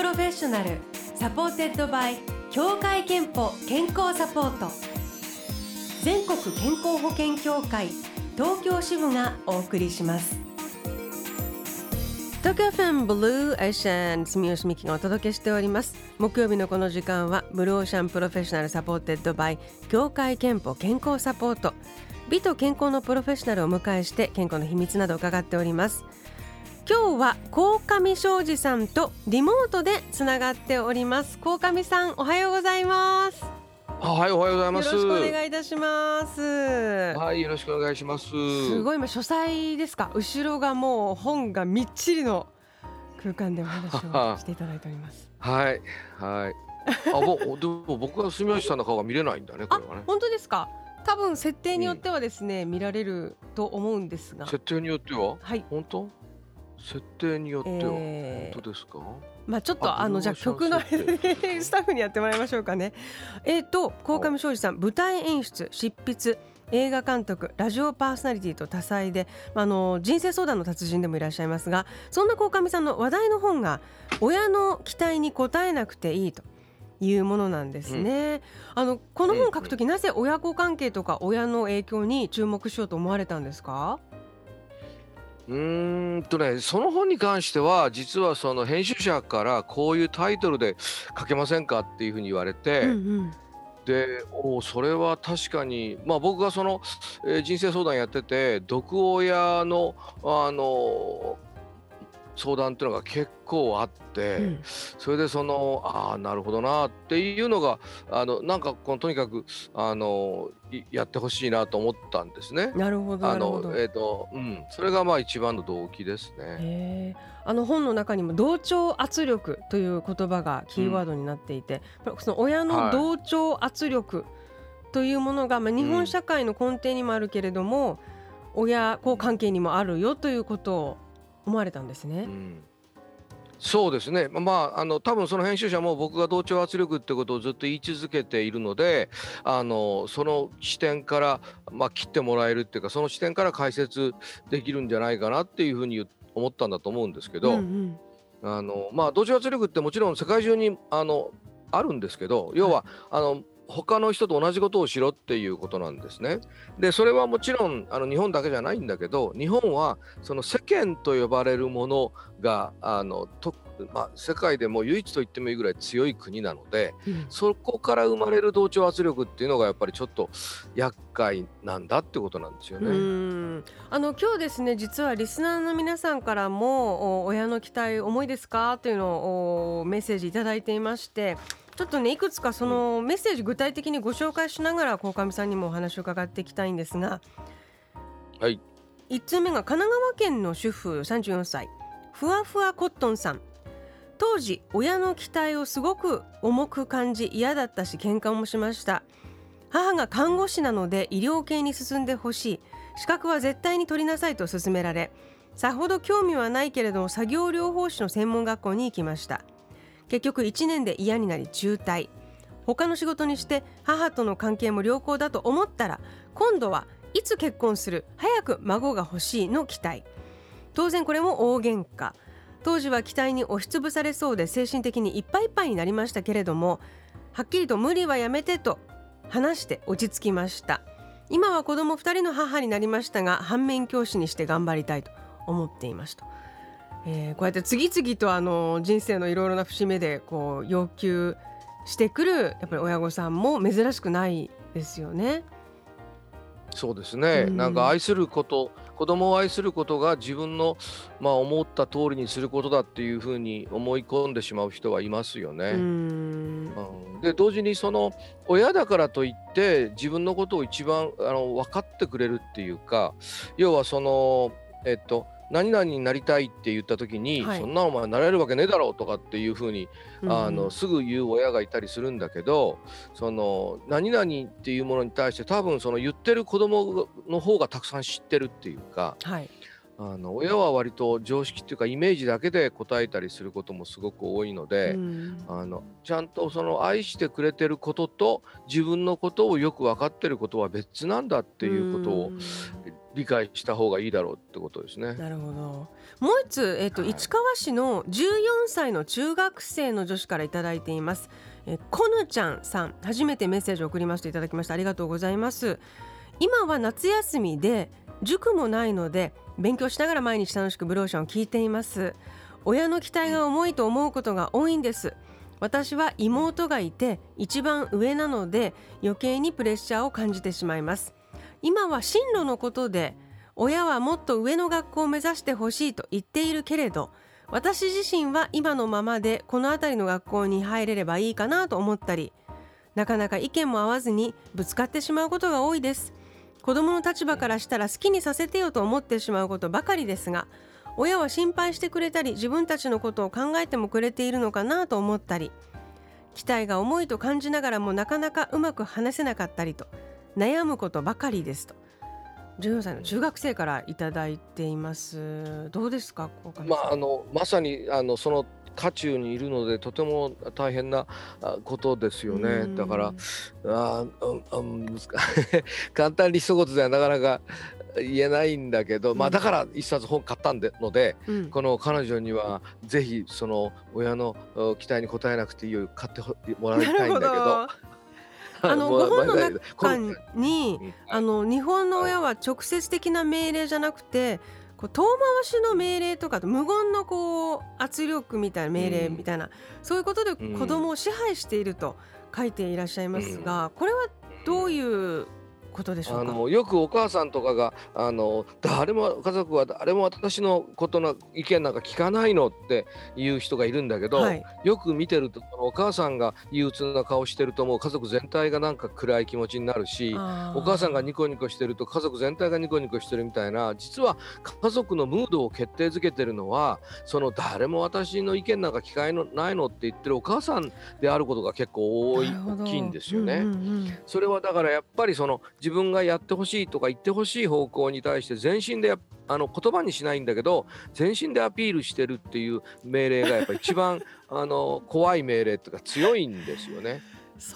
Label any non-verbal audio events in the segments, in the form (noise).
Professional supported by 協会けんぽ健康サポート。全国健康保険協会東京支部がお送りします。東京 FM Blue Ocean 住吉美希がお届けしております。木曜日のこの時間は Blue Ocean Professional supported by 協会けんぽ健康サポート。美と健康のプロフェッショナルをお迎えして健康の秘密など伺っております。今日は鴻上庄司さんとリモートでつながっております。鴻上さんおはようございます。はいおはようございます。よろしくお願いいたします。はいよろしくお願いします。すごい今書斎ですか？後ろがもう本がみっちりの空間でお話をしていただいております。はいはい。あぼ (laughs) でも僕は住吉さんの顔が見れないんだねこれはね。本当ですか？多分設定によってはですね、うん、見られると思うんですが。設定によっては？はい。本当？設定によっては、えー、本当ですか？まあちょっとあのじゃあ曲の (laughs) スタッフにやってもらいましょうかね。えっ、ー、と鴻上庄司さん舞台演出執筆映画監督ラジオパーソナリティと多彩で、あの人生相談の達人でもいらっしゃいますがそんな鴻上さんの話題の本が親の期待に応えなくていいと。いうものなんですね。うん、あのこの本を書くとき、うん、なぜ親子関係とか親の影響に注目しようと思われたんですか？うんとねその本に関しては実はその編集者からこういうタイトルで書けませんかっていうふうに言われて、うんうん、でおそれは確かに、まあ、僕がその、えー、人生相談やってて毒親のあの相談っていうのが結構あって、うん、それでそのああなるほどなっていうのがあのなんかこのとにかくあのやってほしいなと思ったんですね。なるほどあのえっ、ー、とうん。それがまあ一番の動機ですね。あの本の中にも同調圧力という言葉がキーワードになっていて、うん、その親の同調圧力というものが、はい、まあ、日本社会の根底にもあるけれども、うん、親子関係にもあるよということを思われたんですね。うん。そうですね、まあ、あの多分その編集者も僕が同調圧力ってことをずっと言い続けているのであのその視点から、まあ、切ってもらえるっていうかその視点から解説できるんじゃないかなっていうふうに思ったんだと思うんですけど、うんうん、あのまあ、同調圧力ってもちろん世界中にあのあるんですけど要は、はい、あの他の人と同じことをしろっていうことなんですね。でそれはもちろんあの日本だけじゃないんだけど日本はその世間と呼ばれるものがあのと、まあ、世界でも唯一と言ってもいいぐらい強い国なので、うん、そこから生まれる同調圧力っていうのがやっぱりちょっと厄介なんだってことなんですよね。あの今日ですね実はリスナーの皆さんからも親の期待重いですか？というのをメッセージ頂いていましてちょっとねいくつかそのメッセージ具体的にご紹介しながら鴻上さんにもお話を伺っていきたいんですが、はい、1通目が神奈川県の主婦34歳。ふわふわコットンさん。当時親の期待をすごく重く感じ嫌だったし喧嘩もしました。母が看護師なので医療系に進んでほしい。資格は絶対に取りなさいと勧められさほど興味はないけれども作業療法士の専門学校に行きました結局1年で嫌になり中退他の仕事にして母との関係も良好だと思ったら今度はいつ結婚する？早く孫が欲しいの期待。当然これも大喧嘩。当時は期待に押しつぶされそうで精神的にいっぱいいっぱいになりましたけれどもはっきりと無理はやめてと話して落ち着きました。今は子供2人の母になりましたが反面教師にして頑張りたいと思っていますとえー、こうやって次々とあの人生のいろいろな節目でこう要求してくるやっぱり親御さんも珍しくないですよね。そうですね、うん、なんか愛すること子供を愛することが自分の、まあ、思った通りにすることだっていうふうに思い込んでしまう人はいますよね。うん、で同時にその親だからといって自分のことを一番あの分かってくれるっていうか要はそのえっと何々になりたいって言った時に、はい、そんなお前なれるわけねえだろうとかっていうふうに、あのすぐ言う親がいたりするんだけどその何々っていうものに対して多分その言ってる子供の方がたくさん知ってるっていうか、はい、あの親は割と常識っていうかイメージだけで答えたりすることもすごく多いので、うん、あのちゃんとその愛してくれてることと自分のことをよく分かってることは別なんだっていうことを理解した方がいいだろうってことですね。なるほど。もう一つ、えっ、ー、と、はい、市川市の14歳の中学生の女子からいただいています。えこぬちゃんさん、初めてメッセージを送りますといただきましたありがとうございます。今は夏休みで塾もないので勉強しながら毎日楽しくブローションを聞いています。親の期待が重いと思うことが多いんです。私は妹がいて一番上なので余計にプレッシャーを感じてしまいます今は進路のことで親はもっと上の学校を目指してほしいと言っているけれど私自身は今のままでこの辺りの学校に入れればいいかなと思ったりなかなか意見も合わずにぶつかってしまうことが多いです。子供の立場からしたら好きにさせてよと思ってしまうことばかりですが親は心配してくれたり自分たちのことを考えてもくれているのかなと思ったり期待が重いと感じながらもなかなかうまく話せなかったりと悩むことばかりですと。14歳の中学生からいただいています。どうですか？まああのまさにあのその渦中にいるのでとても大変なことですよね。だからあ、うん、難 (laughs) 簡単に一言ではなかなか言えないんだけど、まあだから一冊本買ったんでので、うん、この彼女にはぜひその親の期待に応えなくていいよ買ってもらいたいんだけど。あのご本の中に、あの日本の親は直接的な命令じゃなくてこう遠回しの命令とか無言のこう圧力みたいな命令みたいな、うん、そういうことで子供を支配していると書いていらっしゃいますが、うん、これはどういうことでしょうあのよくお母さんとかがあの誰も家族は誰も私のことの意見なんか聞かないのっていう人がいるんだけど、はい、よく見てるとお母さんが憂鬱な顔してるともう家族全体がなんか暗い気持ちになるしお母さんがニコニコしてると家族全体がニコニコしてるみたいな実は家族のムードを決定づけてるのはその誰も私の意見なんか聞かないのって言ってるお母さんであることが結構多い大きいんですよね。うんうんうん、それはだからやっぱりその自分がやってほしいとか言ってほしい方向に対して全身であの言葉にしないんだけど全身でアピールしてるっていう命令がやっぱ一番 (laughs) あの怖い命令っていうか強いんですよね。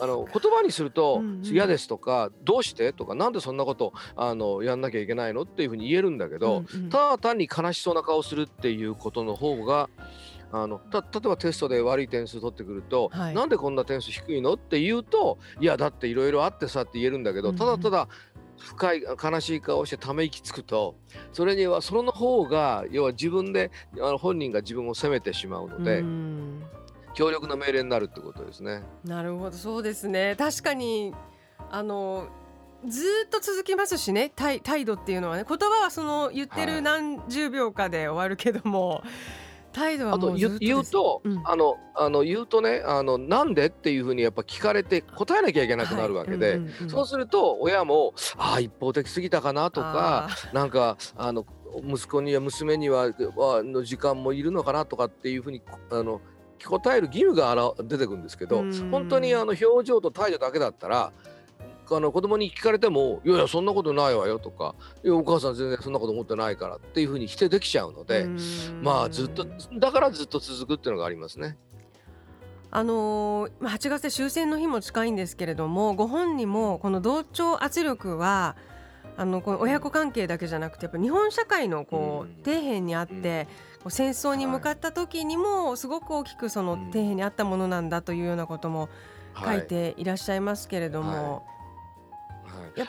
あの言葉にすると嫌です。とか、どうして？とかなんでそんなことあのやんなきゃいけないの？っていうふうに言えるんだけど、ただ単に悲しそうな顔するっていうことの方があのた例えばテストで悪い点数取ってくると、はい、なんでこんな点数低いの？って言うといやだっていろいろあってさって言えるんだけど、ただただ深い悲しい顔してため息つくとそれにはその方が要は自分であの本人が自分を責めてしまうので。強力な命令になるってことですね。なるほど。そうですね。確かにあのずっと続きますしね。態度っていうのはね。言葉はその言ってる何十秒かで終わるけども、はい態度はあと言うと、うん、あのあの言うとねあのなんでっていうふうにやっぱ聞かれて答えなきゃいけなくなるわけで、そうすると親もああ一方的すぎたかなとかなんかあの息子には娘にはの時間もいるのかなとかっていうふうにあの答える義務が出てくるんですけど、本当にあの表情と態度だけだったらあの子供に聞かれても「いやいやそんなことないわよ」とか「いやお母さん全然そんなこと思ってないから」っていうふうに否定できちゃうのでまあずっとだからずっと続くっていうのがありますね。あのー、8月で終戦の日も近いんですけれどもご本人もこの同調圧力はあのこの親子関係だけじゃなくてやっぱ日本社会のこう底辺にあって、う戦争に向かった時にもすごく大きくその底辺にあったものなんだというようなことも書いていらっしゃいますけれども。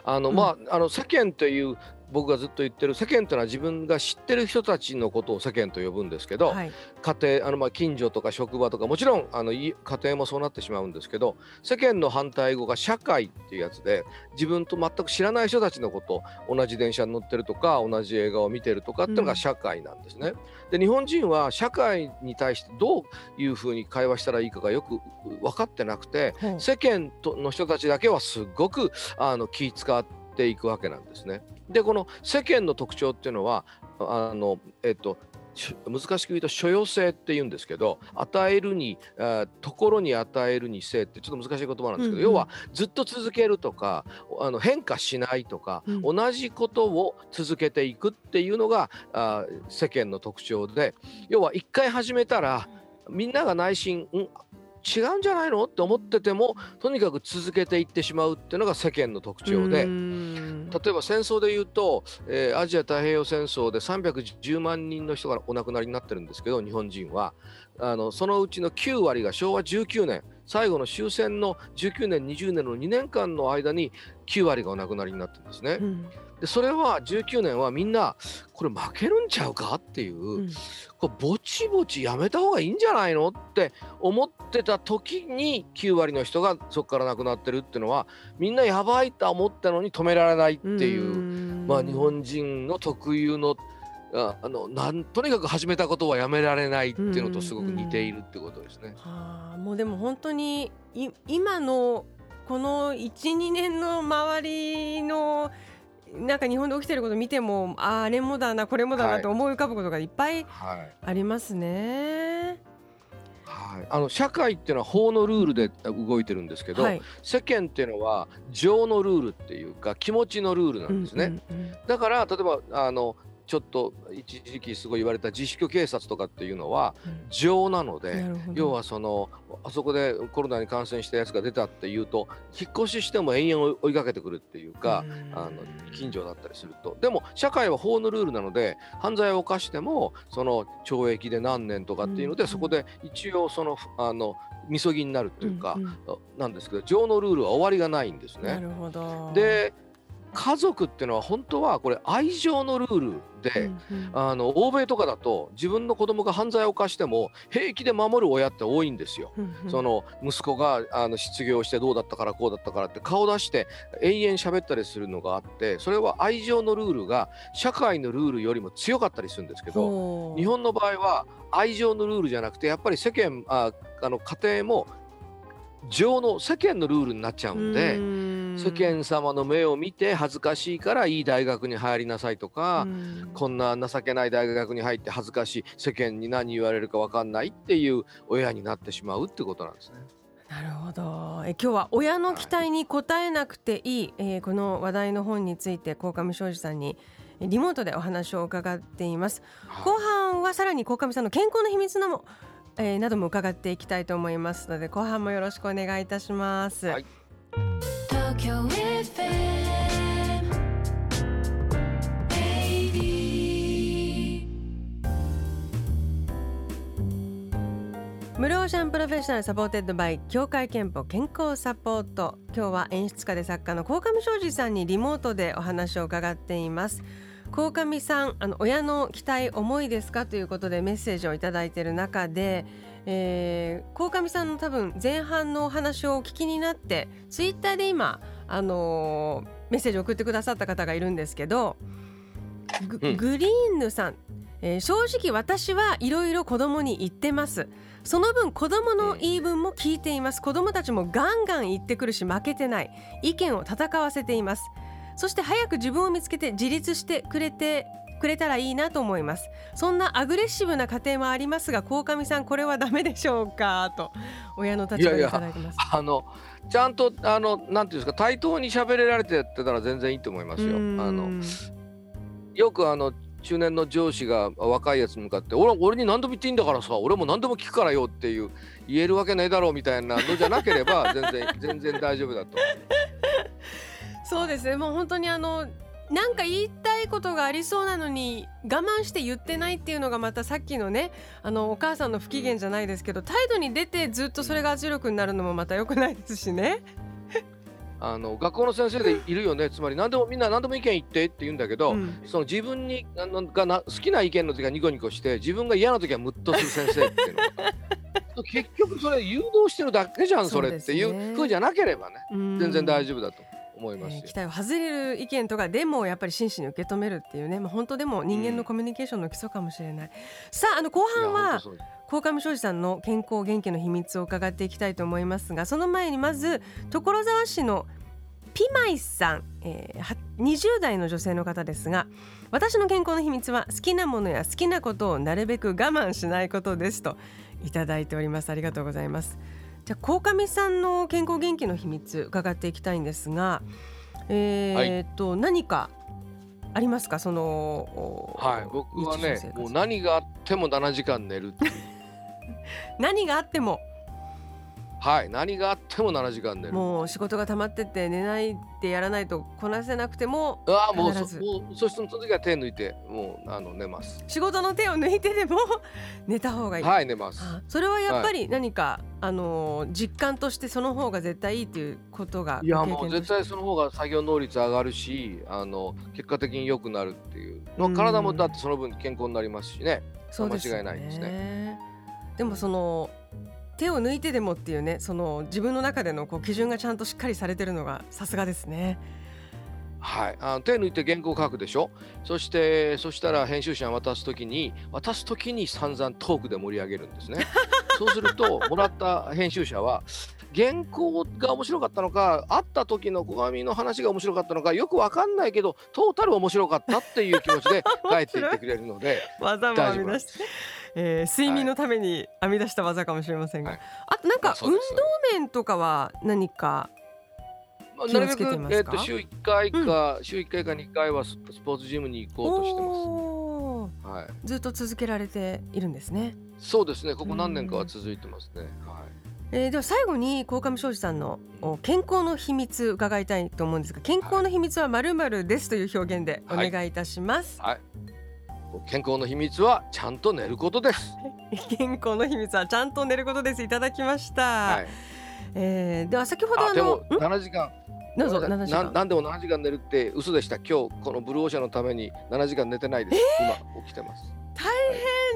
あの、まああの世間という僕がずっと言ってる世間というのは自分が知ってる人たちのことを世間と呼ぶんですけど、はい、家庭あのまあ近所とか職場とかもちろんあの家庭もそうなってしまうんですけど世間の反対語が社会っていうやつで自分と全く知らない人たちのこと同じ電車に乗ってるとか同じ映画を見てるとかっていうのが社会なんですね。うん、で日本人は社会に対してどういうふうに会話したらいいかがよく分かってなくて、うん、世間との人たちだけはすごくあの気使っていくわけなんですね。でこの世間の特徴っていうのはあの、えっと、難しく言うと所要性って言うんですけど与えるにところに与えるに性ってちょっと難しい言葉なんですけど、うんうん、要はずっと続けるとかあの変化しないとか、うん、同じことを続けていくっていうのがあ世間の特徴で要は一回始めたらみんなが内心、ん違うんじゃないの？って思っててもとにかく続けていってしまうっていうのが世間の特徴で。例えば戦争で言うと、えー、アジア太平洋戦争で310万人の人がお亡くなりになってるんですけど日本人は。あのそのうちの9割が昭和19年最後の終戦の19年20年の2年間の間に9割がお亡くなりになってるんですね。うん。でそれは19年はみんなこれ負けるんちゃうかっていう、うん、これぼちぼちやめた方がいいんじゃないのって思ってた時に9割の人がそこから亡くなってるっていうのはみんなやばいと思ったのに止められないっていうまあ日本人の特有のああのなんとにかく始めたことはやめられないっていうのとすごく似ているってことですね。はあ、もうでも本当にい今のこの12年の周りのなんか日本で起きてること見てもああれもだなこれもだなと思い浮かぶことがいっぱいありますね。はい、あの社会っていうのは法のルールで動いてるんですけど、はい、世間っていうのは情のルールっていうか気持ちのルールなんですね。うんうんうん、だから例えばあのちょっと一時期すごい言われた自粛警察とかっていうのは情なので、要はそのあそこでコロナに感染したやつが出たっていうと引っ越ししても延々追いかけてくるっていうかあの近所だったりすると。でも社会は法のルールなので犯罪を犯してもその懲役で何年とかっていうので、そこで一応そのあのみそぎになるっていうか、なんですけど情のルールは終わりがないんですね。で家族っていうのは本当はこれ愛情のルールで、うんうん、あの欧米とかだと自分の子供が犯罪を犯しても平気で守る親って多いんですよ。うんうん、その息子があの失業してどうだったからこうだったからって顔出して延々喋ったりするのがあってそれは愛情のルールが社会のルールよりも強かったりするんですけど日本の場合は愛情のルールじゃなくてやっぱり世間ああの家庭も情の世間のルールになっちゃうんで世間様の目を見て恥ずかしいからいい大学に入りなさいとかこんな情けない大学に入って恥ずかしい世間に何言われるか分かんないっていう親になってしまうってことなんですね。なるほど。え今日は親の期待に応えなくていい、はい、えー、この話題の本について鴻上庄司さんにリモートでお話を伺っています、はい、後半はさらに鴻上さんの健康の秘密のもえー、なども伺っていきたいと思いますので後半もよろしくお願いいたします。はい、 Blue Ocean Professional supported by 協会けんぽ健康サポート。今日は演出家で作家の鴻上尚史さんにリモートでお話を伺っています。鴻上さんあの親の期待重いですか？ということでメッセージを頂いている中で、えー、鴻上さんの多分前半のお話をお聞きになってツイッターで今、あのー、メッセージを送ってくださった方がいるんですけどグうん、グリーンヌさん、えー、正直私はいろいろ子供に言ってます。その分子供の言い分も聞いています。子供たちもガンガン言ってくるし負けてない。意見を戦わせています。そして早く自分を見つけて自立してくれてくれたらいいなと思います。そんなアグレッシブな家庭もありますが鴻上さんこれはダメでしょうか？と親の立場でいただいてます。あのちゃんとあのなんていうんですか対等に喋れられてたら全然いいと思いますよ。あのよくあの中年の上司が若いやつに向かって俺俺に何でも言っていいんだからさ俺も何でも聞くからよっていう言えるわけないだろうみたいなのじゃなければ全然全然大丈夫だと。(laughs) そうですね。もう本当にあのなんか言いたいことがありそうなのに我慢して言ってないっていうのがまたさっきのねあのお母さんの不機嫌じゃないですけど態度に出てずっとそれが圧力になるのもまた良くないですしね。(laughs) あの学校の先生でいるよね。つまり何でもみんな何でも意見言ってって言うんだけど、うん、その自分にあのがな好きな意見の時はニコニコして自分が嫌な時はムッとする先生っていうの。が (laughs) 結局それ誘導してるだけじゃんそれっていうふうじゃなければね。全然大丈夫だと。思います、えー、期待を外れる意見とかでもやっぱり真摯に受け止めるっていうね、まあ、本当でも人間のコミュニケーションの基礎かもしれない、うん、さああの後半は鴻上庄司さんの健康元気の秘密を伺っていきたいと思いますがその前にまず所沢市のピマイさん、えー、20代の女性の方ですが私の健康の秘密は好きなものや好きなことをなるべく我慢しないことですといただいております。ありがとうございますじゃあ鴻上さんの健康元気の秘密伺っていきたいんですが、えー、っと、はい、何かありますか？そのはい僕はねもう何があっても7時間寝るっていう。(laughs) 何があってもはい。何があっても7時間寝る。もう仕事が溜まってって寝ないでやらないとこなせなくてもああもうそもうそしてその時は手抜いてもうあの寝ます。仕事の手を抜いてでも寝た方がいい、はい寝ます。あそれはやっぱり何か、あのー実感としてその方が絶対いいっていうことがいやもう絶対その方が作業能率上がるしあの結果的に良くなるっていう、まあうん。体もだってその分健康になりますしね。そうですよ間違いないですね。でもその手を抜いてでもっていうねその自分の中でのこう基準がちゃんとしっかりされてるのがさすがですね。はい、あの手抜いて原稿書くでしょ？そしてそしたら編集者に渡す時に渡す時に散々トークで盛り上げるんですね。(laughs) そうするともらった編集者は原稿が面白かったのか会った時の小上の話が面白かったのかよくわかんないけどトータル面白かったっていう気持ちで帰っていってくれるので技も編み出して、えー睡眠のために編み出した技かもしれませんが、はい。あとなんか運動面とかは何かまあなるべ気をつけてくますか？えっと週1回か、週1回か2回はススポーツジムに行こうとしてます。はい、ずっと続けられているんですね。そうですね。ここ何年かは続いてますね。はい。えーでは最後に鴻上庄司さんのお健康の秘密伺いたいと思うんですが健康の秘密はまるまるですという表現でお願いいたします、健康の秘密はちゃんと寝ることです。(laughs) 健康の秘密はちゃんと寝ることです。いただきました、はい、えーでは先ほどああでものん？7時間。どうぞ7ごめんな時間。さいななんでも7時間寝るって嘘でした。今日このブルーオーシャンのために7時間寝てないです、今起きてます。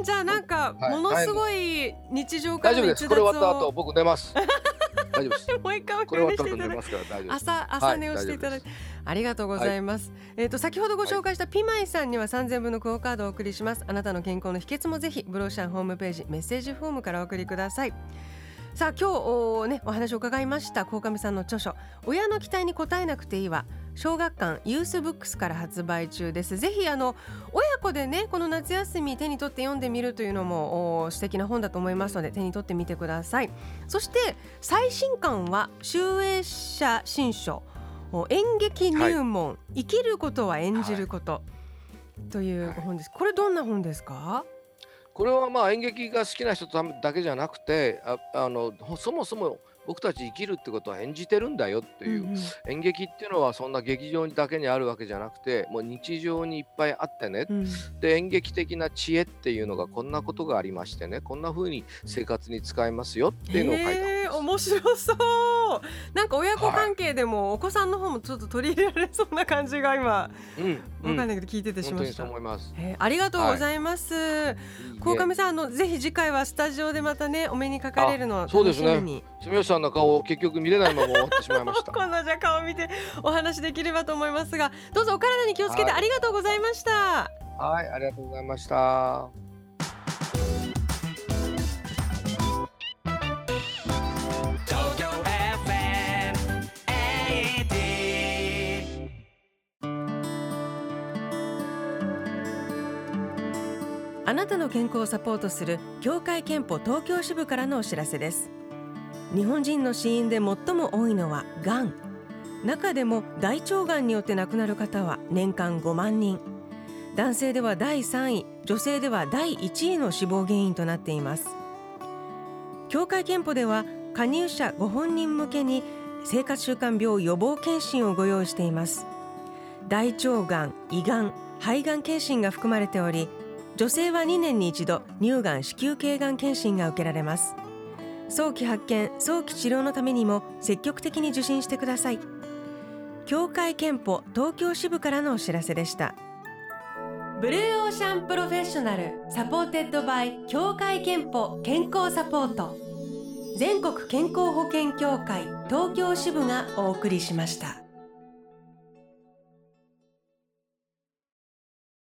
じゃあなんかはい。ものすごい日常から大丈夫です。の逸脱これ終わった後を僕寝ます (laughs) 大丈夫です。(laughs) もう一回お願いしていただきますから大丈夫です。朝朝寝をしていただいて、ありがとうございます、えっ、と先ほどご紹介したピマイさんには3000分のクオカードをお送りします。あなたの健康の秘訣もぜひブローシャンホームページメッセージフォームからお送りくださいさあ今日お,、ね、お話を伺いました鴻上さんの著書親の期待に応えなくていいわ。小学館ユースブックスから発売中です。ぜひあの親子でねこの夏休み手に取って読んでみるというのもお素敵な本だと思いますので手に取ってみてください。そして最新刊は集英社新書お演劇入門、生きることは演じること、という本です。これどんな本ですか？これはまあ演劇が好きな人だけじゃなくてああのそもそも僕たち生きるってことは演じてるんだよっていう、うんうん。演劇っていうのはそんな劇場にだけにあるわけじゃなくてもう日常にいっぱいあってね、うん。で演劇的な知恵っていうのがこんなことがありましてねこんな風に生活に使えますよっていうのを書いた面白そう。なんか親子関係でもお子さんの方もちょっと取り入れられそうな感じが今うん、わかんないけど聞いててしました、思います。えーありがとうございます、鴻上さんあのぜひ次回はスタジオでまたねお目にかかれるのそう楽ですね。しみに、住吉さんの顔を結局見れないまま終わってしまいました。今度じゃあ顔を見てお話できればと思いますがどうぞお体に気をつけてはい。ありがとうございました、はい、ありがとうございました。あなたの健康をサポートする協会憲法東京支部からのお知らせです。日本人の死因で最も多いのはがん。中でも大腸がんによって亡くなる方は年間5万人。男性では第3位。女性では第1位の死亡原因となっています。協会憲法では加入者ご本人向けに生活習慣病予防検診をご用意しています。大腸がん、胃がん、肺がん検診が含まれており女性は2年に一度乳がん子宮頸がん検診が受けられます。早期発見早期治療のためにも積極的に受診してください。協会けんぽ東京支部からのお知らせでした。 Blue Ocean Professional supported by 協会けんぽ健康サポート。全国健康保険協会東京支部がお送りしました。